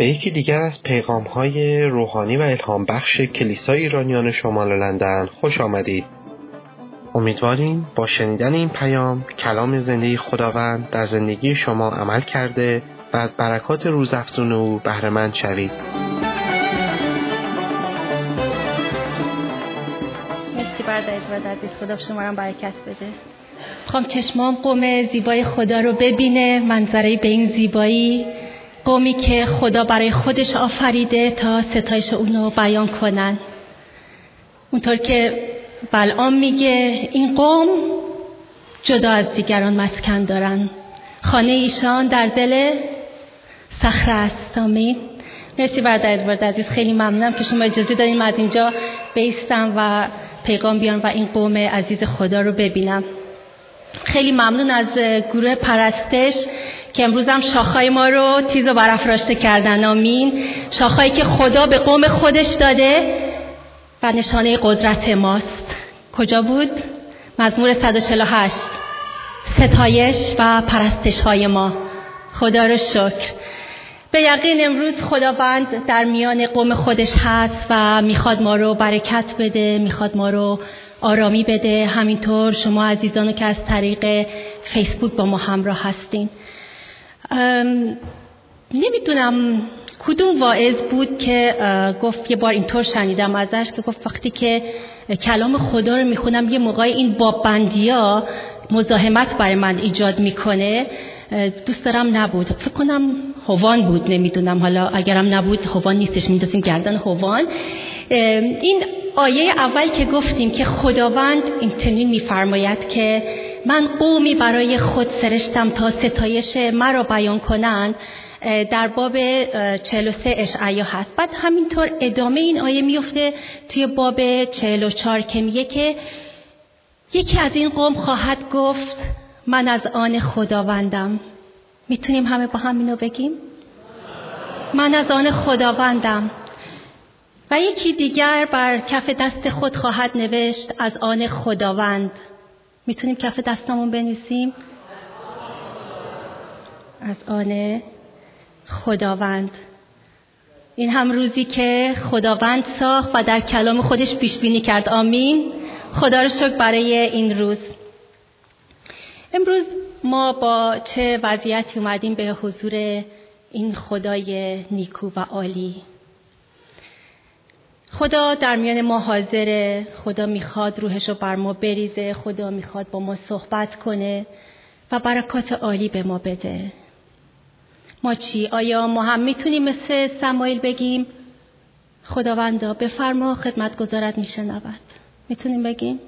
به یکی دیگر از پیغام های روحانی و الهام بخش کلیسای ایرانیان شمال لندن خوش آمدید. امیدواریم با شنیدن این پیام کلام زندگی خداوند در زندگی شما عمل کرده و از برکات روزافزون او بهرهمند شوید. مرسی برادر عزیز خدا شما را برکت بده. می‌خوام چشمام قوم زیبای خدا رو ببینه منظره به این زیبایی قومی که خدا برای خودش آفریده تا ستایش اونو بیان کنن. اونطور که بلعام میگه این قوم جدا از دیگران مسکن دارن. خانه ایشان در دل صخره است. آمین. مرسی برادر ادوارد عزیز. خیلی ممنونم که شما اجازه دادیم از اینجا بیستم و پیغام بیان و این قوم عزیز خدا رو ببینم. خیلی ممنون از گروه پرستش. که امروز هم شاخهای ما رو تیز و برافراشته کردن. آمین. شاخهایی که خدا به قوم خودش داده و نشانه قدرت ماست. کجا بود؟ مزمور 148 ستایش و پرستش های ما. خدا رو شکر. به یقین امروز خداوند در میان قوم خودش هست و می‌خواد ما رو برکت بده می‌خواد ما رو آرامی بده. همینطور شما عزیزانو که از طریق فیسبوک با ما همراه هستین. نمی‌دونم کدوم واعظ بود که گفت یه بار اینطور شنیدم ازش که گفت وقتی که کلام خدا رو می‌خونم یه موقعی این بابندی ها مزاحمت برای من ایجاد می‌کنه. دوست دارم نبود. فکر کنم هوان بود نمی‌دونم. حالا اگرم نبود هوان نیستش. میدوسیم گردن هوان. این آیه اول که گفتیم که خداوند این تنین میفرماید که من قومی برای خود سرشتم تا ستایش مرا بیان کنند در باب 43 اشعیا هست. بعد همینطور ادامه این آیه میفته توی باب 44 که میگه که یکی از این قوم خواهد گفت من از آن خداوندم. می‌تونیم همه با هم اینو بگیم؟ من از آن خداوندم. و یکی دیگر بر کف دست خود خواهد نوشت از آن خداوند. می‌تونیم کف دستمون بنویسیم؟ از آن خداوند. این هم روزی که خداوند ساخت و در کلام خودش پیش بینی کرد. آمین. خدا رو شکر برای این روز. امروز ما با چه وضعیتی اومدیم به حضور این خدای نیکو و عالی؟ خدا در میان ما حاضره خدا می‌خواد روحش رو بر ما بریزه خدا می‌خواد با ما صحبت کنه و برکات عالی به ما بده. ما چی؟ آیا ما هم می‌تونیم مثل سمایل بگیم؟ خداوندا بفرما خدمت گذارت میشنود. می‌تونیم بگیم؟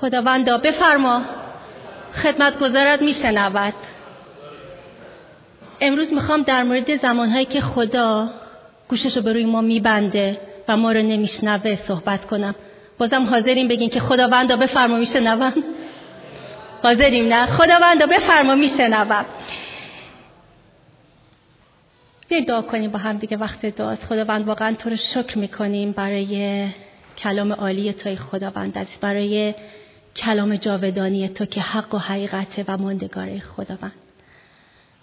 خداوندا بفرما خدمت گذارت میشنود. امروز می‌خوام در مورد زمانهایی که خدا گوشش رو به روی ما میبنده و ما رو نمیشنوه صحبت کنم. بازم حاضریم بگین که خداوندا بفرما میشنوم. حاضریم نه؟ خداوندا بفرما میشنوم. بیاید دعا کنیم با هم دیگه وقت دعاست خداوند واقعا تو رو شکر می‌کنیم برای کلام عالی توی خداوند از برای کلام جاودانی تو که حق و حقیقت و ماندگار خداوند.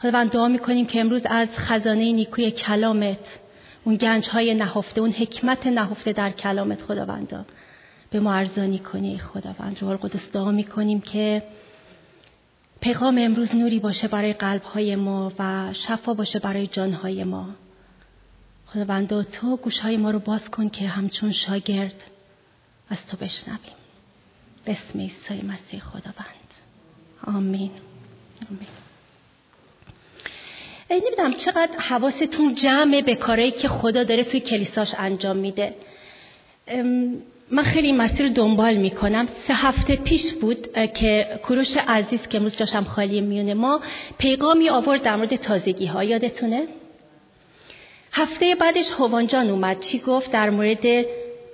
خداوند دعا می‌کنیم که امروز از خزانه نیکوی کلامت اون گنج های نهفته اون حکمت نهفته در کلامت خداوندا. به ما ارزانی کنی خداوند. روح القدس دعا می‌کنیم که پیغام امروز نوری باشه برای قلب های ما و شفا باشه برای جان های ما. خداوند تو گوش های ما رو باز کن که همچون شاگرد از تو بشنویم. به اسم عیسی مسیح خداوند. آمین. آمین. نمی‌دونم چقدر حواستون جمعه به کارهایی که خدا داره توی کلیساش انجام میده. من خیلی مسیر دنبال می‌کنم. سه هفته پیش بود که کروش عزیز که امروز جاشم خالی میونه ما پیغامی آورد در مورد تازگی ها یادتونه؟ هفته بعدش هوانجان اومد. چی گفت؟ در مورد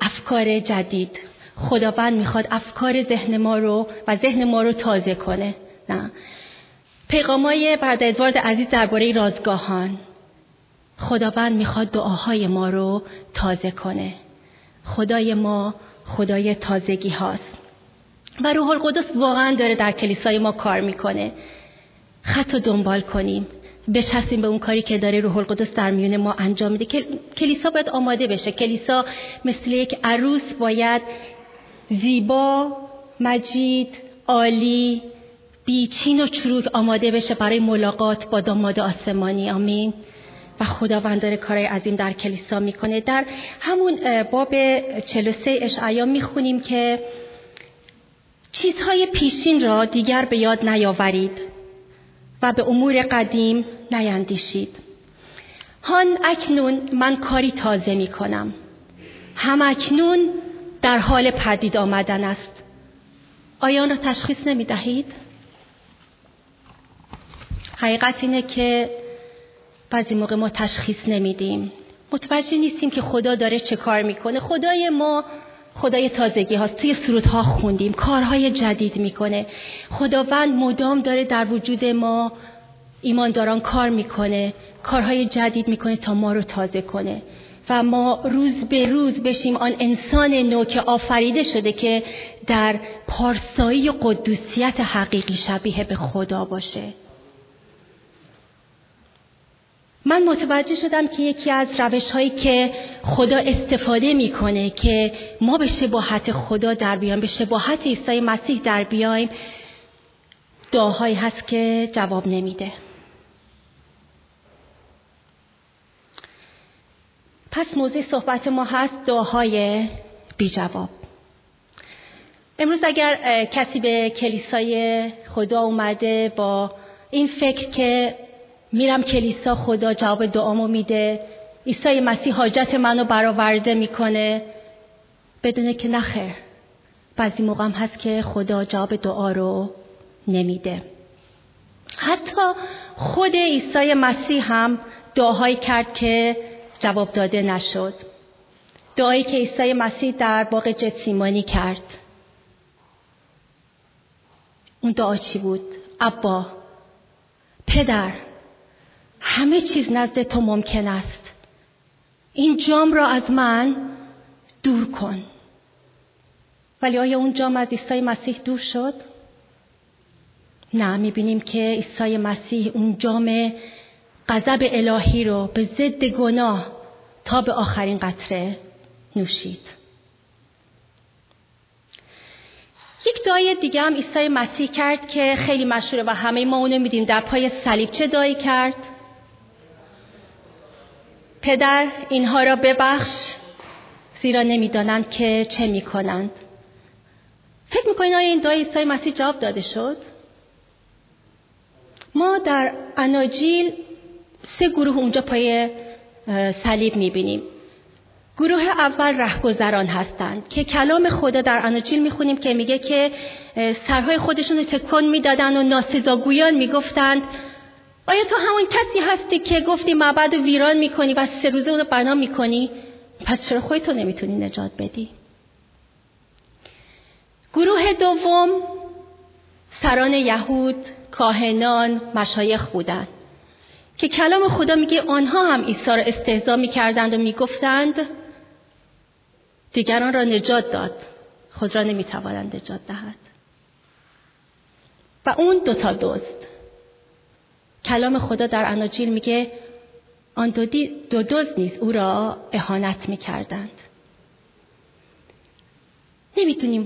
افکار جدید. خداوند می‌خواد افکار ذهن ما رو و ذهن ما رو تازه کنه. نه. پیغامای برد ادوارد عزیز درباره رازگاهان. خداوند می‌خواد دعاهای ما رو تازه کنه. خدای ما خدای تازگی هاست. و روح القدس واقعا داره در کلیسای ما کار می‌کنه. خط و دنبال کنیم. بچسبیم به اون کاری که داره روح القدس در میون ما انجام میده. کلیسا باید آماده بشه. کلیسا مثل یک عروس باید زیبا مجید عالی بیچین و چروک آماده بشه برای ملاقات با داماد آسمانی. آمین. و خداوند داره کارهای عظیم در کلیسا می‌کنه. در همون باب 43 اشعیا می‌خونیم که چیزهای پیشین را دیگر به یاد نیاورید و به امور قدیم نیندیشید. هان اکنون من کاری تازه می کنم هم اکنون در حال پدید آمدن است. آیا آن را تشخیص نمی دهید؟ حقیقت اینه که بعضی موقع ما تشخیص نمیدیم. متوجه نیستیم که خدا داره چه کار می‌کنه. خدای ما خدای تازگی هاست توی سرودها خوندیم. کارهای جدید می‌کنه. خداوند مدام داره در وجود ما ایمانداران کار می‌کنه. کارهای جدید می‌کنه تا ما رو تازه کنه. و ما روز به روز بشیم آن انسان نو که آفریده شده که در پارسایی قدوسیت حقیقی شبیه به خدا باشه. من متوجه شدم که یکی از روش هایی که خدا استفاده می‌کنه که ما به شباهت خدا در بیایم به شباهت عیسی مسیح در بیایم دعاهایی هست که جواب نمیده. پس موضوع صحبت ما هست دعاهای بی جواب. امروز اگر کسی به کلیسای خدا اومده با این فکر که میرم کلیسا خدا جواب دعامو میده. عیسی مسیح حاجت منو برآورده می‌کنه. بدونه که نخیر بعضی موقع هم هست که خدا جواب دعا رو نمیده. حتی خود عیسی مسیح هم دعاهایی کرد که جواب داده نشد. دعایی که عیسی مسیح در باغ جتسیمانی کرد. اون دعا چی بود؟ ابا پدر همه چیز نزد تو ممکن است. این جام را از من دور کن. ولی آیا اون جام از عیسی مسیح دور شد؟ نه می‌بینیم که عیسی مسیح اون جام غضب الهی رو به ضد گناه تا به آخرین قطره نوشید. یک دعای دیگه هم عیسی مسیح کرد که خیلی مشهوره و همه ما اونو میدیم. در پای صلیب چه دعایی کرد؟ پدر اینها را ببخش. زیرا نمی‌دانند که چه می‌کنند. فکر می‌کنید آیا این دعای عیسی مسیح جواب داده شد؟ ما در اناجیل سه گروه اونجا پای صلیب می‌بینیم. گروه اول رهگذران هستند که کلام خدا در اناجیل می‌خونیم که میگه که سرهای خودشون رو تکن می‌دادن و ناسزاگویان می‌گفتند آیا تو همون کسی هستی که گفتی معبد رو ویران می‌کنی و سه روزه اونو بنا می‌کنی؟ پس چرا خودتو نمی‌تونی نجات بدی؟ گروه دوم سران یهود کاهنان مشایخ بودند که کلام خدا میگه آنها هم عیسی را استهزا می‌کردند و می‌گفتند دیگران را نجات داد. خود را نمی‌توانند نجات دهد و اون دوتا دوست. کلام خدا در اناجیل میگه آن دو, دو دوز نیز او را اهانت می‌کردند. نمی‌تونیم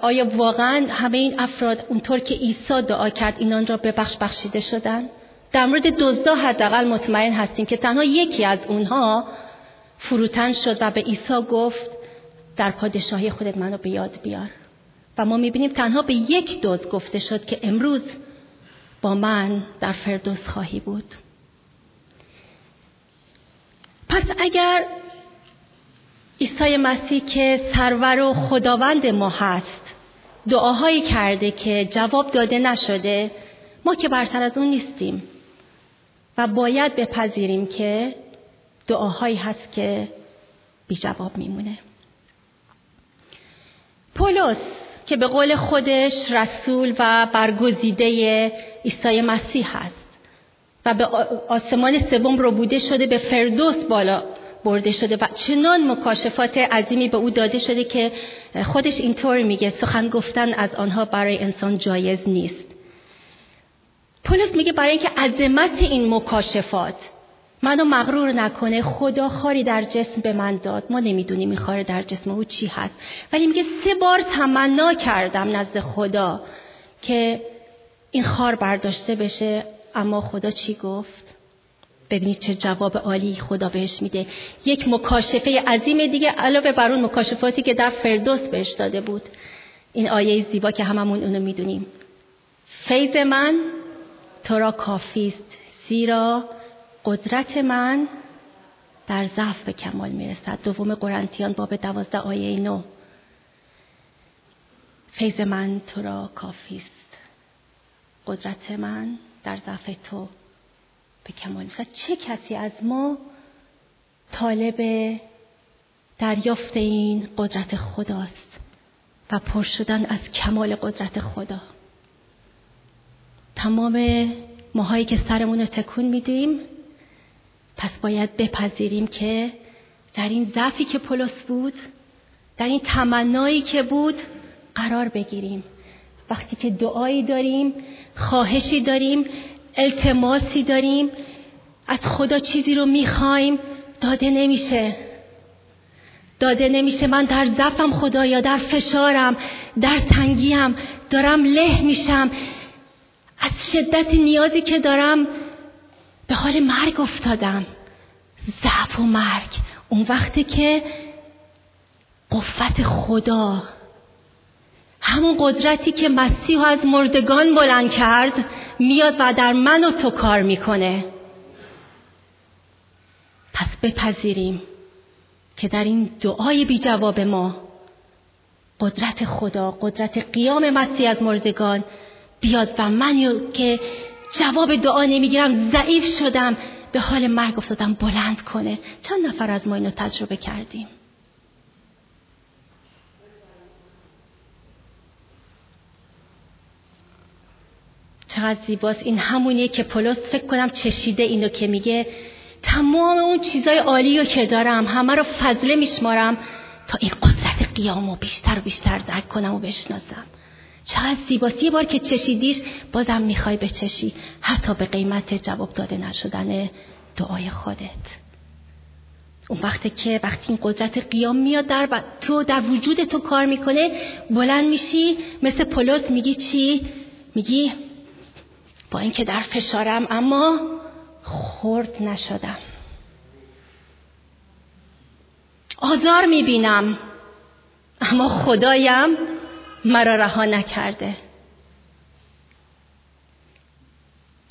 آیا واقعا همه این افراد اونطور که عیسی دعا کرد اینان را به بخش بخشیده شدن؟ در مورد دزدا حداقل مطمئن هستیم که تنها یکی از اونها فروتن شد و به عیسی گفت در پادشاهی خودت منو به یاد بیار. و ما می‌بینیم تنها به یک دوز گفته شد که امروز با من در فردوس خواهی بود. پس اگر عیسی مسیح که سرور و خداوند ما هست دعاهایی کرده که جواب داده نشده ما که برتر از اون نیستیم و باید بپذیریم که دعاهایی هست که بی جواب میمونه. پولس که به قول خودش رسول و برگزیده عیسی مسیح هست و به آسمان سوم رو بوده شده به فردوس بالا برده شده و چنان مکاشفات عظیمی به او داده شده که خودش اینطور میگه سخن گفتن از آنها برای انسان جایز نیست. پولس میگه برای اینکه عظمت این مکاشفات منو مغرور نکنه خدا خاری در جسم به من داد. ما نمی‌دونیم این در جسم او چی هست. ولی میگه سه بار تمنا کردم نزد خدا که این خار برداشته بشه. اما خدا چی گفت؟ ببینید چه جواب عالی خدا بهش میده. یک مکاشفه عظیم دیگه علاوه بر اون مکاشفاتی که در فردوس بهش داده بود. این آیه زیبا که هممون اونو می‌دونیم. فیض من تو را کافی است زیرا قدرت من در ضعف به کمال می‌رسد. دوم قرنتیان باب دوازده آیه نو فیض من تو را کافی است. قدرت من در ضعف تو به کمال می‌رسد. چه کسی از ما طالب دریافت این قدرت خداست و پر شدن از کمال قدرت خدا؟ تمام ماهایی که سرمون رو تکون میدیم پس باید بپذیریم که در این ضعفی که پولس بود در این تمنایی که بود قرار بگیریم. وقتی که دعایی داریم خواهشی داریم التماسی داریم از خدا چیزی رو می‌خوایم داده نمیشه. داده نمیشه. من در ضعفم خدایا در فشارم در تنگیم دارم له میشم. از شدت نیازی که دارم به حال مرگ افتادم. ضعف و مرگ. اون وقتی که قوت خدا. همون قدرتی که مسیح از مردگان بلند کرد میاد و در من و تو کار می‌کنه. پس بپذیریم که در این دعای بی جواب ما قدرت خدا قدرت قیام مسیح از مردگان بیاد و من که جواب دعا نمی‌گیرم ضعیف شدم. به حال مرگ افتادم بلند کنه. چند نفر از ما اینو تجربه کردیم؟ چقدر زیباست. این همونیه که پولس فکر کنم چشیده اینو که میگه. تمام اون چیزای عالی رو که دارم همه رو فضله میشمارم تا این قدرت قیام رو بیشتر و بیشتر درک کنم و بشناسم. چقدر زیباست یه بار که چشیدیش بازم می‌خوای بچشی. حتی به قیمت جواب داده نشدن دعای خودت. اون وقتی که وقتی این قدرت قیام میاد در تو در وجود تو کار می‌کنه بلند میشی مثل پولس میگی چی؟ میگی با اینکه در فشارم اما خورد نشدم. آزار می‌بینم اما خدایم مرا رها نکرده.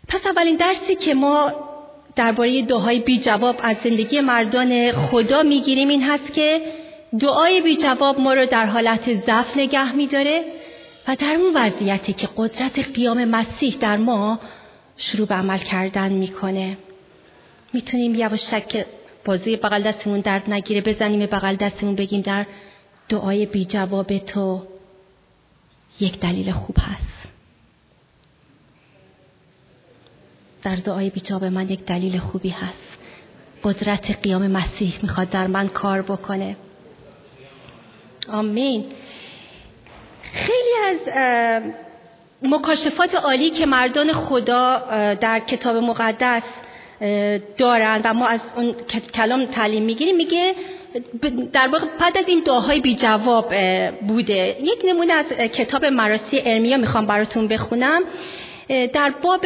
پس اولین درسی که ما درباره دعای بی جواب از زندگی مردان خدا می‌گیریم این هست که دعای بی جواب ما رو در حالت ضعف نگه میداره و در اون وضعیتی که قدرت قیام مسیح در ما شروع به عمل کردن می‌کنه. می‌تونیم یواشک بازوی بغل دستمون درد نگیره بزنیم بغل دستمون بگیم در دعای بی جواب تو یک دلیل خوب هست. در دعای بیجاب من یک دلیل خوبی هست. قدرت قیام مسیح می‌خواد در من کار بکنه. آمین. خیلی از مکاشفات عالی که مردان خدا در کتاب مقدس دارن و ما از اون کلام تعلیم می‌گیریم میگه در واقع بعد از این دعاهای بی جواب بوده. یک نمونه از کتاب مراسی ارمیا می‌خوام براتون بخونم. در باب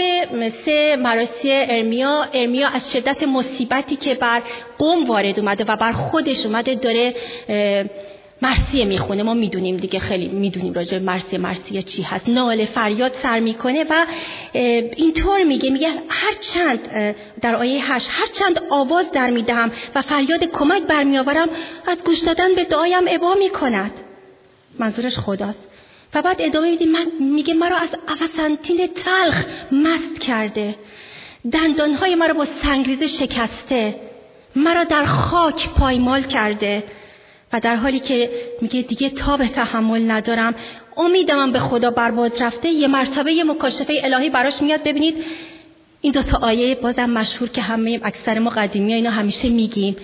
سه مراسی ارمیا ارمیا از شدت مصیبتی که بر قوم وارد اومده و بر خودش اومده داره مرسیه می‌خونه. ما می‌دونیم دیگه خیلی می‌دونیم راجع مرسیه مرسیه چی هست. ناله فریاد سر می‌کنه و اینطور میگه میگه هر چند در آیه هشت هر چند آواز در می‌دهم و فریاد کمک برمیآورم از گوش دادن به دعایم ابا می‌کند. منظورش خداست. و بعد ادامه میدیم من میگه مرا از افسنتین تلخ مست کرده. دندانهای مرا با سنگریزه شکسته. مرا در خاک پایمال کرده. و در حالی که میگه دیگه تا به تحمل ندارم امیدم به خدا برباد رفته یه مرتبه یه مکاشفه الهی براش میاد. ببینید این دوتا آیه بازم مشهور که همه اکثر ما قدیمی ها اینا همیشه میگیم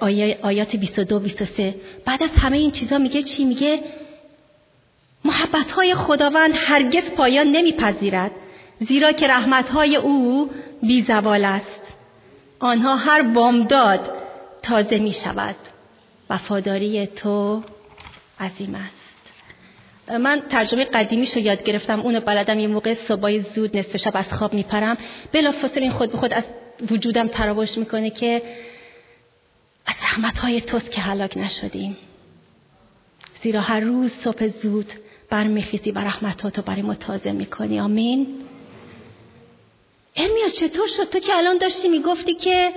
آیه آیات 22 23 بعد از همه این چیزا میگه چی؟ میگه محبت های خداوند هرگز پایان نمیپذیرد زیرا که رحمتهای او بی زوال است. آنها هر بامداد تازه می شود وفاداری تو عظیم است. من ترجمه قدیمیش رو یاد گرفتم اونو بلدم یه موقع صبحای زود نصف شب از خواب میپرم. بلا فاصله این خود به خود از وجودم تراوش می‌کنه که از رحمتهای توست که هلاک نشدیم. زیرا هر روز صبح زود برمیخیزی و رحمتاتو برای ما تازه می‌کنی. آمین. امیا چطور شد؟ تو که الان داشتی می‌گفتی که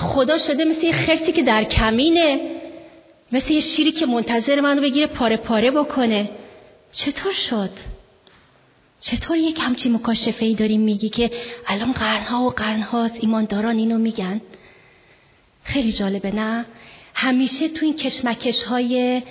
خدا شده مثل یه خرسی که در کمینه. مثل یه شیری که منتظر منو بگیره پاره پاره بکنه. چطور شد؟ چطور یک همچی مکاشفه ای داریم میگی که الان قرنها و قرنهاست ایمانداران اینو میگن؟ خیلی جالبه نه؟ همیشه تو این کشمکش های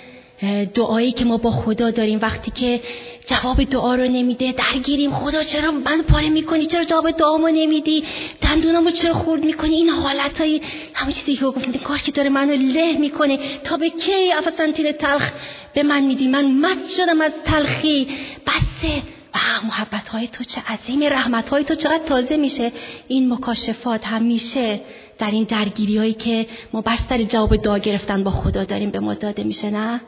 دعایی که ما با خدا داریم. وقتی که جواب دعا رو نمیده درگیریم. خدا چرا من پاره می‌کنی؟ چرا جواب دعامو نمیدی؟ دندونامو چرا خورد می‌کنی؟ این حالت های همه چیزی که گفتم کار که داره منو له می‌کنه. تا به کی افسنتین تلخ به من میدی؟ من مست شدم از تلخی. بسه. و محبت های تو چه عظیم رحمت های تو چقدر تازه میشه. این مکاشفات همیشه در این درگیری هایی که ما بر سر جواب دعا گرفتن با خدا داریم به ما داده میشه نه؟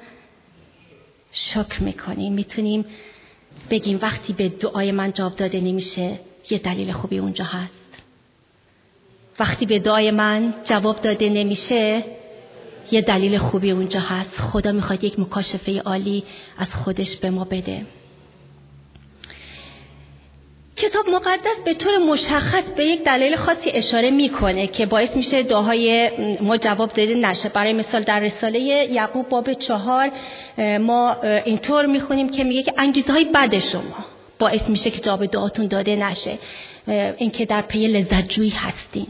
شکر می‌کنیم. می‌تونیم بگیم وقتی به دعای من جواب داده نمیشه یه دلیل خوبی اونجا هست. وقتی به دعای من جواب داده نمیشه یه دلیل خوبی اونجا هست. خدا می‌خواد یک مکاشفه عالی از خودش به ما بده. کتاب مقدس به طور مشخص به یک دلیل خاصی اشاره می‌کنه که باعث میشه دعاهای ما جواب داده نشه. برای مثال در رساله یعقوب باب چهار ما اینطور می‌خونیم که میگه که انگیزه های بد شما باعث میشه که جواب دعاتون داده نشه. اینکه در پی لذت جویی هستین.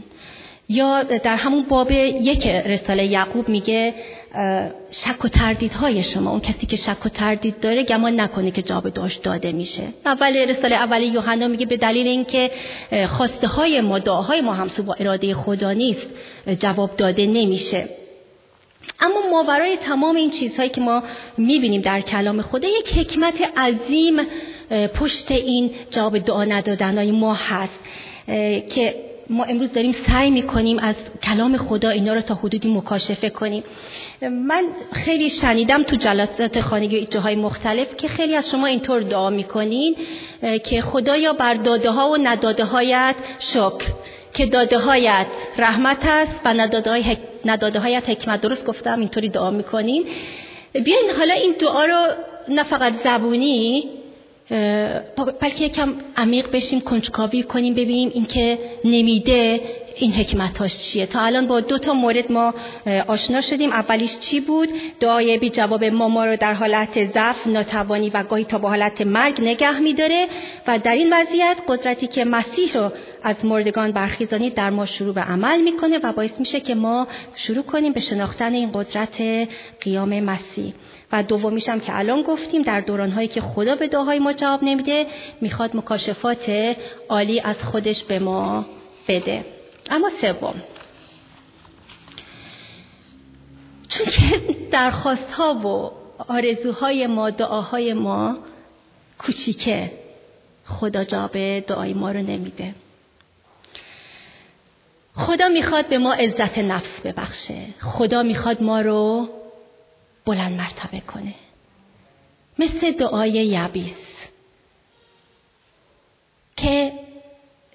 یا در همون باب یک رساله یعقوب میگه شک و تردیدهای شما. اون کسی که شک و تردید داره گمان نکنه که جواب داشت داده میشه. اول رساله اول یوحنا میگه به دلیل اینکه خواسته های ما دعاهای ما همسو با اراده خدا نیست جواب داده نمیشه. اما ماورای تمام این چیزهایی که ما می‌بینیم در کلام خدا یک حکمت عظیم پشت این جواب دعا ندادن ما هست که ما امروز داریم سعی می‌کنیم از کلام خدا اینا رو تا حدودی مکاشفه کنیم. من خیلی شنیدم تو جلسات خانگی جاهای مختلف که خیلی از شما اینطور دعا می‌کنین که خدایا بر داده ها و نداده هایت شکر که داده هایت رحمت است و نداده, هایت حکمت. درست گفتم؟ اینطوری دعا می‌کنین. بیاین حالا این دعا رو نه فقط زبونی بلکه یکم عمیق بشیم کنجکاوی کنیم ببینیم اینکه نمیده این حکمتاش چیه. تا الان با دو تا مورد ما آشنا شدیم. اولیش چی بود؟ دعای بی جواب ما رو در حالت ضعف ناتوانی و گاهی تا با حالت مرگ نگه میداره. و در این وضعیت قدرتی که مسیح رو از مردگان برخیزانی در ما شروع به عمل می‌کنه و باعث میشه که ما شروع کنیم به شناختن این قدرت قیام مسیح. و دومیش هم که الان گفتیم در دورانهایی که خدا به دعاهای ما جواب نمیده می‌خواد مکاشفات عالی از خودش به ما بده. اما سوم چون که درخواست ها و آرزوهای ما دعاهای ما کوچیکه خدا جواب دعای ما رو نمیده. خدا می‌خواد به ما عزت نفس ببخشه. خدا می‌خواد ما رو بلند مرتبه کنه. مثل دعای یبیس. که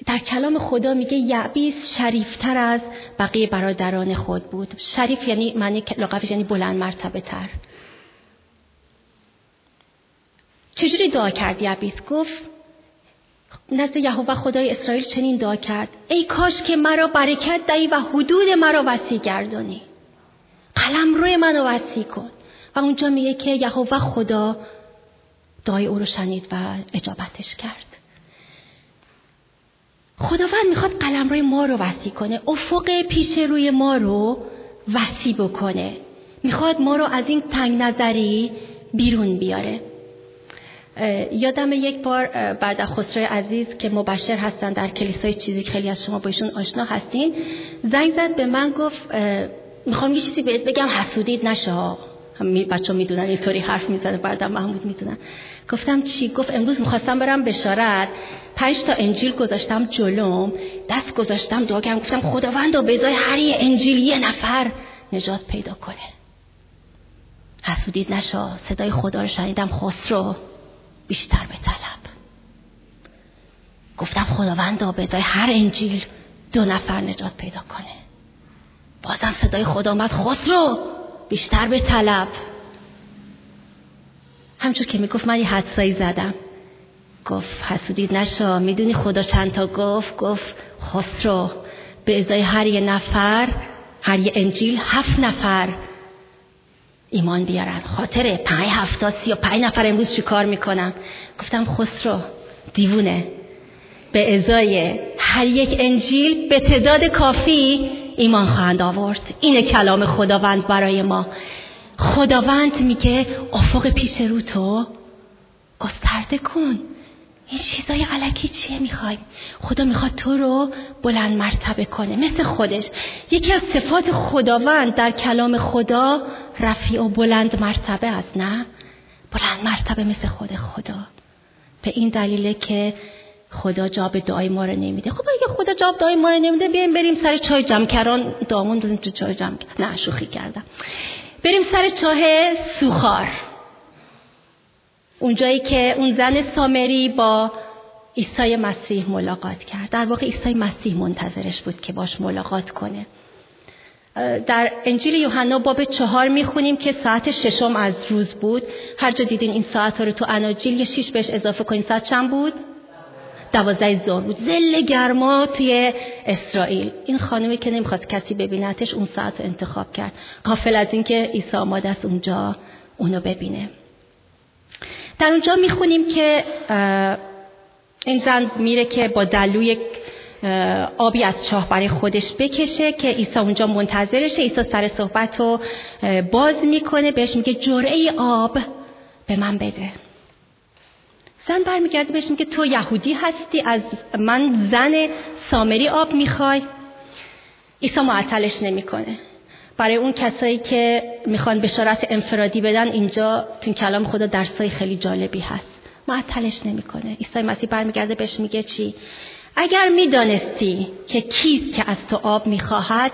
در کلام خدا میگه یعبیس شریفتر از بقیه برادران خود بود. شریف یعنی معنی لقبش یعنی بلند مرتبه تر. چجوری دعا کرد یعبیس گفت نزد یهوه خدای اسرائیل چنین دعا کرد. ای کاش که مرا برکت دهی و حدود مرا وسیع گردانی. قلم روی منو وسیع کن. و اونجا میگه که یهوه خدا دعای او رو شنید و اجابتش کرد. خداوند می‌خواد قلم روی ما رو وسیع کنه افق پیش روی ما رو وسیع بکنه. می‌خواد ما رو از این تنگ نظری بیرون بیاره. یادم یک بار بعد از خسرو عزیز که مبشر هستن در کلیسای چیزی خیلی از شما باشون آشنا هستین زنگ زد به من گفت می‌خوام یه چیزی بهت بگم حسودید نشه بچه می‌دونن اینطوری حرف می‌زنه بردم محمود می‌دونن. گفتم چی؟ گفت امروز می‌خواستم برم بشارت. پنج تا انجیل گذاشتم جلوم دست گذاشتم دعا کردم. گفتم خداوند به ازای هر یه انجیل یه نفر نجات پیدا کنه. حسودید نشا صدای خدا رو شنیدم خسرو. بیشتر به طلب. گفتم خداوند به ازای هر انجیل دو نفر نجات پیدا کنه. بازم صدای خدا آمد خسرو! بیشتر به طلب. همچون که می‌گفت من یه حدسایی زدم. گفت حسودید نشا می‌دونی خدا چند تا گفت؟ گفت خسرو. به ازای هر یه نفر هر یه انجیل هفت نفر ایمان بیارن. خاطره. پنج هفتا سی و پنج نفر امروز چی کار می‌کنم گفتم خسرو دیوونه. به ازای هر یک انجیل به تعداد کافی ایمان خواهند آورد. این کلام خداوند برای ما. خداوند میگه افق پیش رو تو گسترده کن. این چیزای علکی چیه می‌خوای؟ خدا می‌خواد تو رو بلند مرتبه کنه. مثل خودش. یکی از صفات خداوند در کلام خدا رفیع و بلند مرتبه است نه؟ بلند مرتبه مثل خود خدا. به این دلیله که خدا جواب دعای ما رو نمیده. خب اگه خدا جواب دعای ما رو نمیده بیایم بریم سر چای جمکران. دامون دادیم تو چای جمع نه شوخی کردم. بریم سر چاه سوخار. اونجایی که اون زن سامری با عیسی مسیح ملاقات کرد. در واقع عیسی مسیح منتظرش بود که باش ملاقات کنه. در انجیل یوحنا باب چهار می‌خونیم که ساعت ششم از روز بود. هر جا دیدین این ساعت رو تو اناجیل یه شیش بهش اضافه کنین. ساعت چند بود؟ دوازده ظهر بود زل گرما توی اسرائیل. این خانمی که نمی‌خواست کسی ببینتش اون ساعت انتخاب کرد. قافل از اینکه عیسی آماده است اونجا اونو ببینه. در اونجا می‌خونیم که این زن میره که با دلو آبی از چاه برای خودش بکشه که عیسی اونجا منتظرشه عیسی سر صحبت رو باز می‌کنه. بهش میگه جرعه آب به من بده. زن برمیگرده بهش میگه تو یهودی هستی از من زن سامری آب می‌خوای. عیسی معطلش نمی‌کنه. برای اون کسایی که می‌خوان بشارت انفرادی بدن اینجا تو کلام خدا درسای خیلی جالبی هست. معطلش نمی‌کنه. عیسی مسیح برمیگرده بهش میگه چی؟ اگر می‌دانستی که کیست که از تو آب می‌خواهد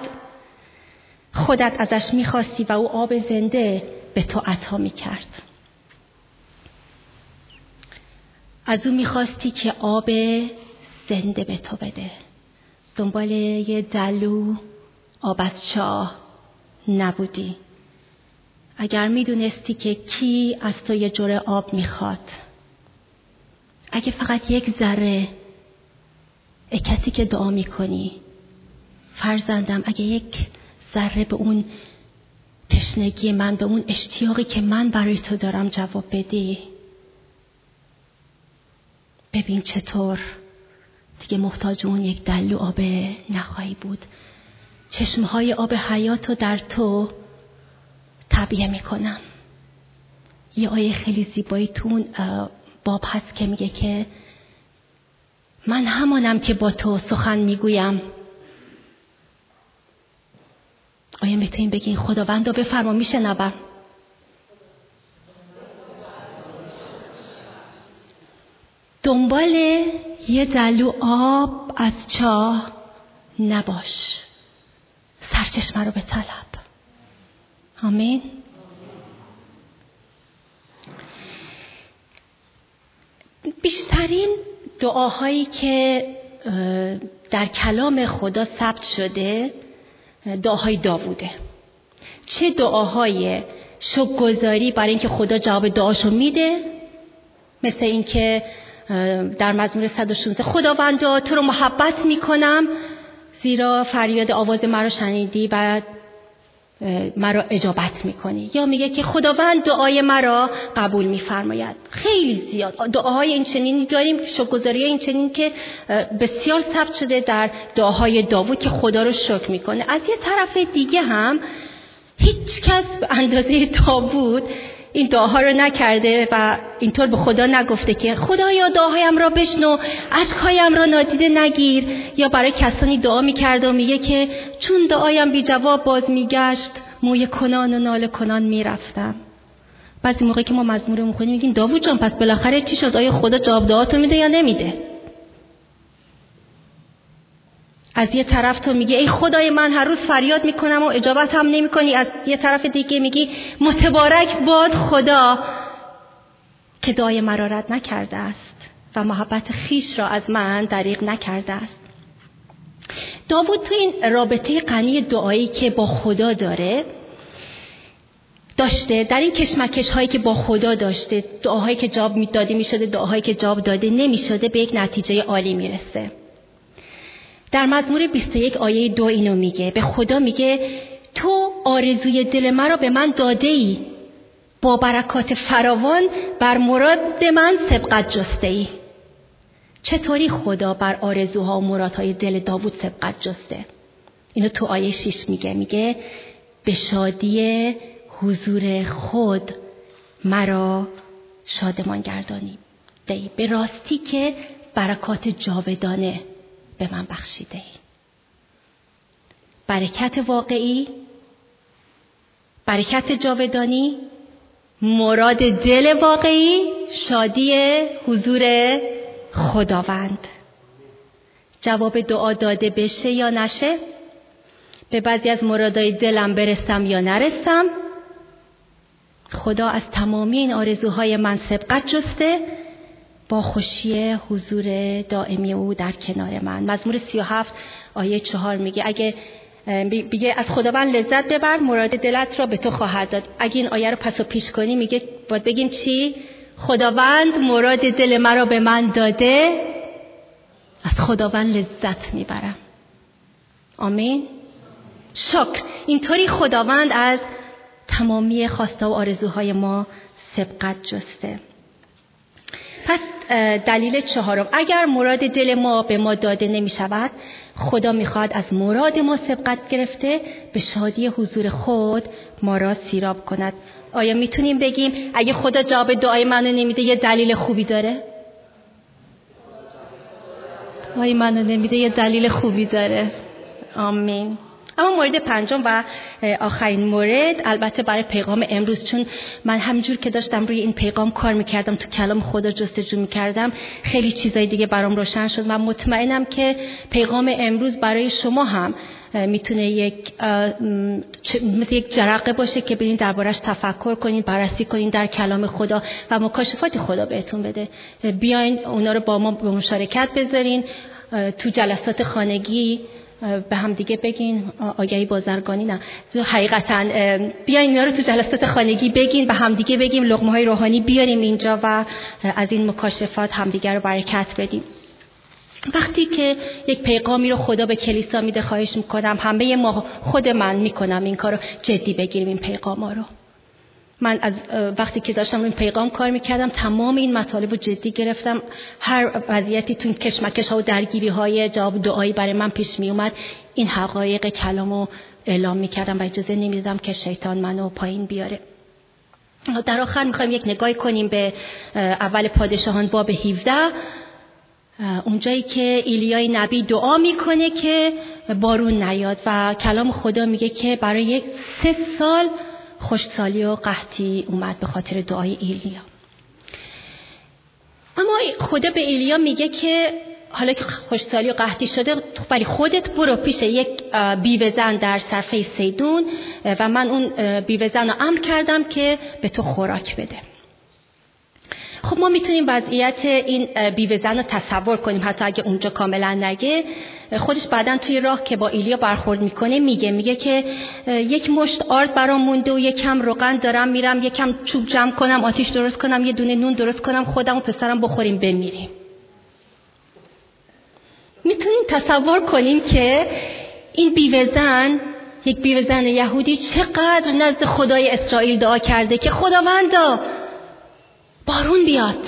خودت ازش می‌خواستی و او آب زنده به تو عطا می‌کرد. از او می‌خواستی که آب زنده به تو بده. دنبال یه دلو آب از چاه نبودی. اگر می‌دونستی که کی از تو یه جور آب می‌خواد. اگه فقط یک ذره کسی که دعا می‌کنی فرزندم اگه یک ذره به اون تشنگی من به اون اشتیاقی که من برای تو دارم جواب بدی. ببین چطور. دیگه محتاج اون یک دلو آب نخواهی بود. چشمهای آب حیات رو در تو تبیه می‌کنم. یه آیه خیلی زیبایی تو باب هست که میگه که من همانم که با تو سخن می‌گویم. آیا می‌تونیم بگین خداوند رو بفرما میشنوم. دنبال یه دلو آب از چاه نباش. سرچشمه رو به طلب. آمین. بیشترین دعاهایی که در کلام خدا ثبت شده دعاهای داووده. چه دعاهای شکرگزاری برای اینکه خدا جواب دعاشو میده؟ مثل اینکه در مزمور 116 خداوندا تو رو محبت می‌کنم. زیرا فریاد آواز مرا شنیدی و مرا اجابت می‌کنی. یا میگه که خداوند دعای مرا قبول میفرماید. خیلی زیاد. دعاهای این چنینی داریم شکرگزاری این چنین که بسیار ثبت شده در دعاهای داوود که خدا رو شکر می‌کنه. از یه طرف دیگه هم هیچ کس به اندازه داوود این دعاها رو نکرده و اینطور به خدا نگفته که خدایا دعاهایم را بشنو اشکهایم را نادیده نگیر. یا برای کسانی دعا می‌کرده و میگه که چون دعایم بی جواب باز میگشت موی کنان و نال کنان می‌رفتم. بعضی موقعی که ما مزمور می‌خونیم میگیم داوود جان پس بالاخره چی شد؟ آیا خدا جواب دعاتو میده یا نمیده؟ از یه طرف تو میگی ای خدای من هر روز فریاد می‌کنم و اجابت هم نمی‌کنی. از یه طرف دیگه میگی متبارک باد خدا که دعای مرا رد نکرده است و محبت خیش را از من دریغ نکرده است. داوود تو این رابطه غنی دعایی که با خدا داره داشته در این کشمکش هایی که با خدا داشته دعاهایی که جواب می‌داده می‌شده دعاهایی که جواب داده نمی‌شده به یک نتیجه عالی می‌رسه. در مزمور 21 آیه دو اینو میگه. به خدا میگه تو آرزوی دل مرا به من داده ای با برکات فراوان بر مراد من سبقت جسته ای چطوری خدا بر آرزوها و مرادهای دل داوود سبقت جسته؟ اینو تو آیه 6 میگه. میگه به شادی حضور خود مرا شادمان گردانی دی به راستی که برکات جاودانه به من بخشیده ای. برکت واقعی برکت جاودانی مراد دل واقعی شادی حضور خداوند. جواب دعا داده بشه یا نشه؟ به بعضی از مرادای دلم برسم یا نرسم؟ خدا از تمامی این آرزوهای من سبقت جسته. با خوشی حضور دائمی او در کنار من. مزمور سی و هفت آیه چهار میگه اگه میگه از خداوند لذت ببر مراد دلت را به تو خواهد داد. اگه این آیه رو پس و پیش کنی میگه باید بگیم چی؟ خداوند مراد دل مرا به من داده از خداوند لذت می‌برم. آمین؟ شکر. اینطوری خداوند از تمامی خواسته و آرزوهای ما سبقت جسته. پس دلیل چهارم. اگر مراد دل ما به ما داده نمی شود خدا می‌خواد از مراد ما سبقت گرفته به شادی حضور خود ما را سیراب کند. آیا می‌تونیم بگیم اگه خدا جواب دعای منو نمیده یه دلیل خوبی داره؟ آیا منو نمیده یه دلیل خوبی داره. آمین. اما مورد پنجم و آخرین مورد البته برای پیغام امروز چون من همینجور که داشتم روی این پیغام کار می‌کردم تو کلام خدا جستجو می‌کردم خیلی چیزای دیگه برام روشن شد. من مطمئنم که پیغام امروز برای شما هم می‌تونه یک مثل یک جرقه باشه که برین دربارش تفکر کنین بررسی کنین در کلام خدا و مکاشفات خدا بهتون بده. بیاین اونا رو با ما به مشارکت بذارین. تو جلسات خانگی به هم دیگه بگین. آگهی بازرگانی نه. حقیقتا بیاین اینا رو تو جلسات خانگی بگین به هم دیگه بگیم لغمه های روحانی بیاریم اینجا و از این مکاشفات همدیگه رو برکت بدیم. وقتی که یک پیغامی رو خدا به کلیسا میده خواهش می‌کنم همه ما خود من می‌کنم این کار رو جدی بگیریم این رو. من از وقتی که داشتم این پیغام کار می‌کردم تمام این مطالب رو جدی گرفتم. هر وضعیتی تو کشمکش ها و درگیری های جواب دعایی برای من پیش می اومد این حقایق کلام رو اعلام می‌کردم و اجازه نمی‌دادم که شیطان منو پایین بیاره. در آخر می‌خوایم یک نگاه کنیم به اول پادشاهان باب 17 اونجایی که ایلیای نبی دعا می‌کنه که بارون نیاد و کلام خدا میگه که برای یک سه سال خوشسالی و قحطی اومد به خاطر دعای ایلیا. اما خدا به ایلیا میگه که حالا که خوشسالی و قحطی شده ولی خودت برو پیش یک بیوزن در صرفه سیدون و من اون بیوزن رو امر کردم که به تو خوراک بده. خب ما می‌تونیم وضعیت این بیوزن رو تصور کنیم. حتی اگه اونجا کاملا نگه خودش بعدا توی راه که با ایلیا برخورد می‌کنه میگه میگه که یک مشت آرد برام مونده و یکم روغن دارم میرم یکم چوب جمع کنم آتیش درست کنم یه دونه نون درست کنم خودم و پسرم بخوریم بمیریم. می‌تونیم تصور کنیم که این بیوزن یک بیوزن یهودی چقدر نزد خدای اسرائیل دعا کرده که خداوندا بارون بیاد.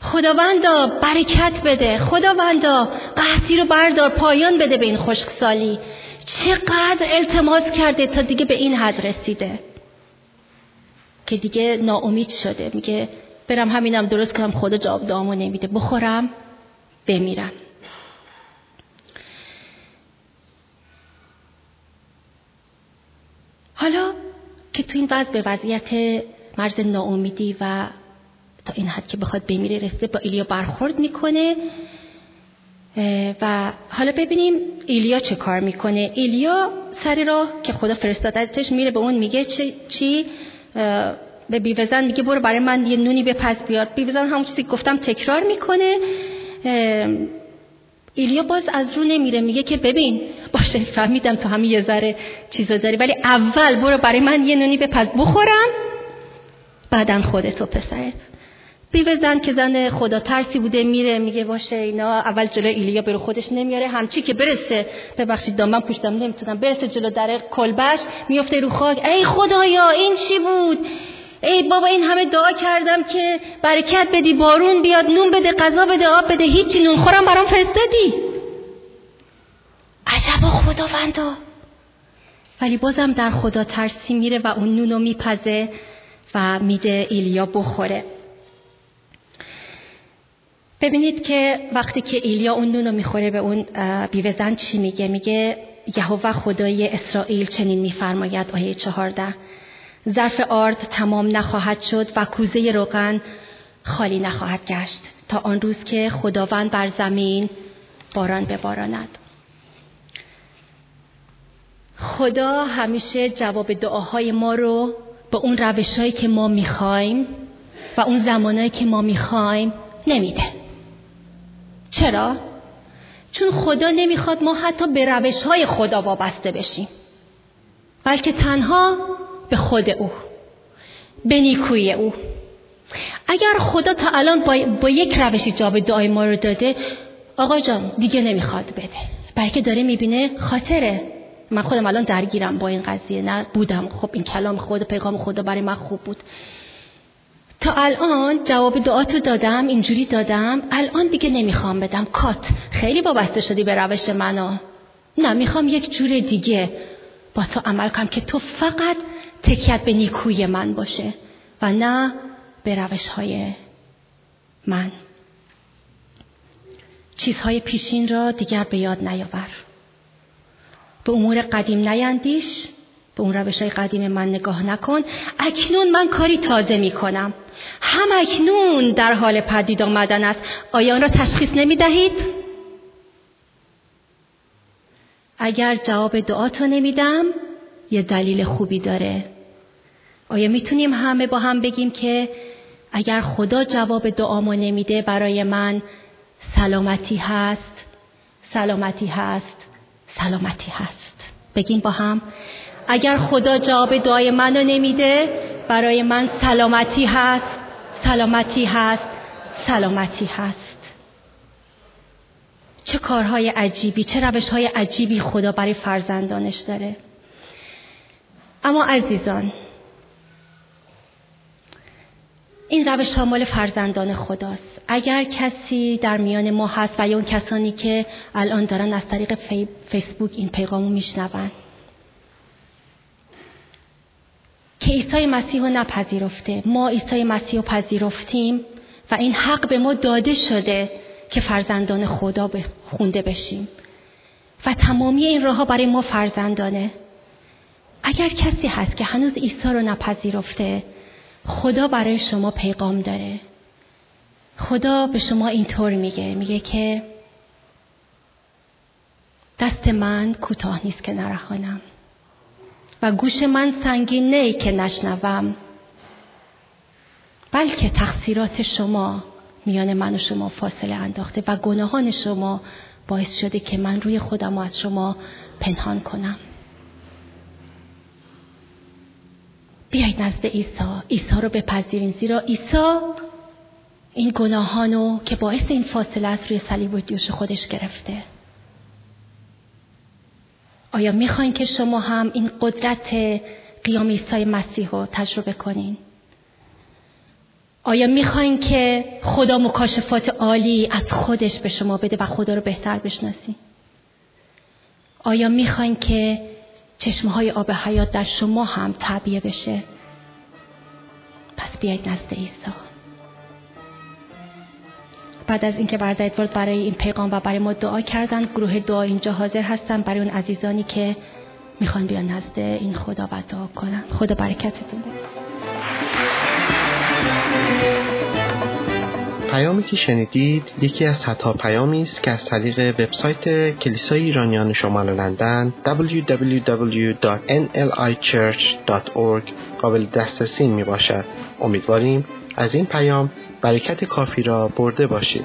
خداوندا برکت بده. خداوندا قحطی رو بردار پایان بده به این خشکسالی. چقدر التماس کرده تا دیگه به این حد رسیده. که دیگه ناامید شده. میگه برم همینم درست کنم خدا جواب دعامو نمیده. بخورم بمیرم. تو این وضع به وضعیت مرز ناامیدی و تا این حد که بخواد بمیره رسته با ایلیا برخورد می‌کنه. و حالا ببینیم ایلیا چه کار می‌کنه. ایلیا سری راه که خدا فرستادتش میره به اون میگه چی؟ به بیوزن میگه برو برای من یه نونی بپس بیار. بیوزن همون چیزی گفتم تکرار می‌کنه. ایلیا باز از رو نمیره. میگه که ببین باشه فهمیدم تو همین یه ذره چیزا داری ولی اول برو برای من یه نونی بپس بخورم. بعدا خودتو پسرت. بیوه زن که زن خدا ترسی بوده میره میگه باشه اینا اول جلو ایلیا برو خودش نمیاره. همچی که برسه ببخشید دامن پوشتم نمی‌تونم. برسه جلو در کلبش میفته رو خاک. ای خدایا این چی بود؟ ای بابا این همه دعا کردم که برکت بدی بارون بیاد نون بده غذا بده آب بده. هیچی نون خورم برام فرستادی. عجبا خداوندا. ولی بازم در خدا ترسی میره و اون نونو میپزه. و میده ایلیا بخوره. ببینید که وقتی که ایلیا اون نونو می‌خوره به اون بیوزن چی میگه؟ میگه یهوه خدای اسرائیل چنین میفرماید آیه چهارده. ظرف آرد تمام نخواهد شد و کوزه روغن خالی نخواهد گشت تا آن روز که خداوند بر زمین باران بباراند. خدا همیشه جواب دعاهای ما رو به اون روشهایی که ما می‌خوایم و اون زمانهایی که ما می‌خوایم نمیده. چرا؟ چون خدا نمی‌خواد ما حتی به روش های خدا وابسته بشیم بلکه تنها به خود او به نیکوی او. اگر خدا تا الان با, با یک روشی جواب دعای ما رو داده آقا جان دیگه نمی‌خواد بده. بلکه داره می‌بینه خاطره. من خودم الان درگیرم با این قضیه. نه بودم. خب این کلام خدا پیغام خدا برای من خوب بود. تا الان جواب دعاتو دادم اینجوری دادم. الان دیگه نمی‌خوام بدم. کات خیلی وابسته شدی به روش منو. نه می‌خوام یک جور دیگه با تو عمل کنم که تو فقط تکیت به نیکوی من باشه و نه به روش های من. چیزهای پیشین را دیگر به یاد نیاور. به امور قدیم نیندیش به اون روش های قدیم من نگاه نکن. اکنون من کاری تازه می کنم هم اکنون در حال پدید آمدن است. آیا آن را تشخیص نمی دهید؟ اگر جواب دعاتو نمیدم یه دلیل خوبی داره. آیا می‌تونیم همه با هم بگیم که اگر خدا جواب دعامو نمیده برای من سلامتی هست؟ سلامتی هست. سلامتی هست. بگیم با هم اگر خدا جواب دعای منو نمیده برای من سلامتی هست سلامتی هست سلامتی هست. چه کارهای عجیبی چه روشهای عجیبی خدا برای فرزندانش داره. اما عزیزان این روش ها مال فرزندان خداست. اگر کسی در میان ما هست و یا اون کسانی که الان دارن از طریق فیسبوک این پیغامو میشنون. که عیسی مسیح رو نپذیرفته. ما عیسی مسیح رو پذیرفتیم و این حق به ما داده شده که فرزندان خدا خونده بشیم. و تمامی این راه برای ما فرزندانه. اگر کسی هست که هنوز عیسی رو نپذیرفته خدا برای شما پیغام داره. خدا به شما اینطور میگه. میگه که دست من کوتاه نیست که نرهانم و گوش من سنگین نه که نشنوم بلکه تقصیرات شما میان من و شما فاصله انداخته و گناهان شما باعث شده که من روی خودم از شما پنهان کنم. بیایید نزد عیسی عیسی رو بپذیرین زیرا عیسی این گناهانو که باعث این فاصله است روی صلیب و دیوش خودش گرفته آیا می‌خواین که شما هم این قدرت قیام عیسی مسیح رو تجربه کنین؟ آیا می‌خواین که خدا مکاشفات عالی از خودش به شما بده و خدا رو بهتر بشناسین؟ آیا می‌خواین که چشمه های آب حیات در شما هم تعبیه بشه؟ پس بیایید نزد عیسی. بعد از اینکه برادر ادوارد برای این پیغام و برای ما دعا کردن گروه دعا اینجا حاضر هستن برای اون عزیزانی که می‌خوان بیان نزد این خدا و دعا کنن خدا برکتتون بده پیامی که شنیدید یکی از صدها پیامی است که از طریق وبسایت کلیسای ایرانیان شمال لندن www.nlichurch.org قابل دسترسی می باشد. امیدواریم از این پیام برکت کافی را برده باشید.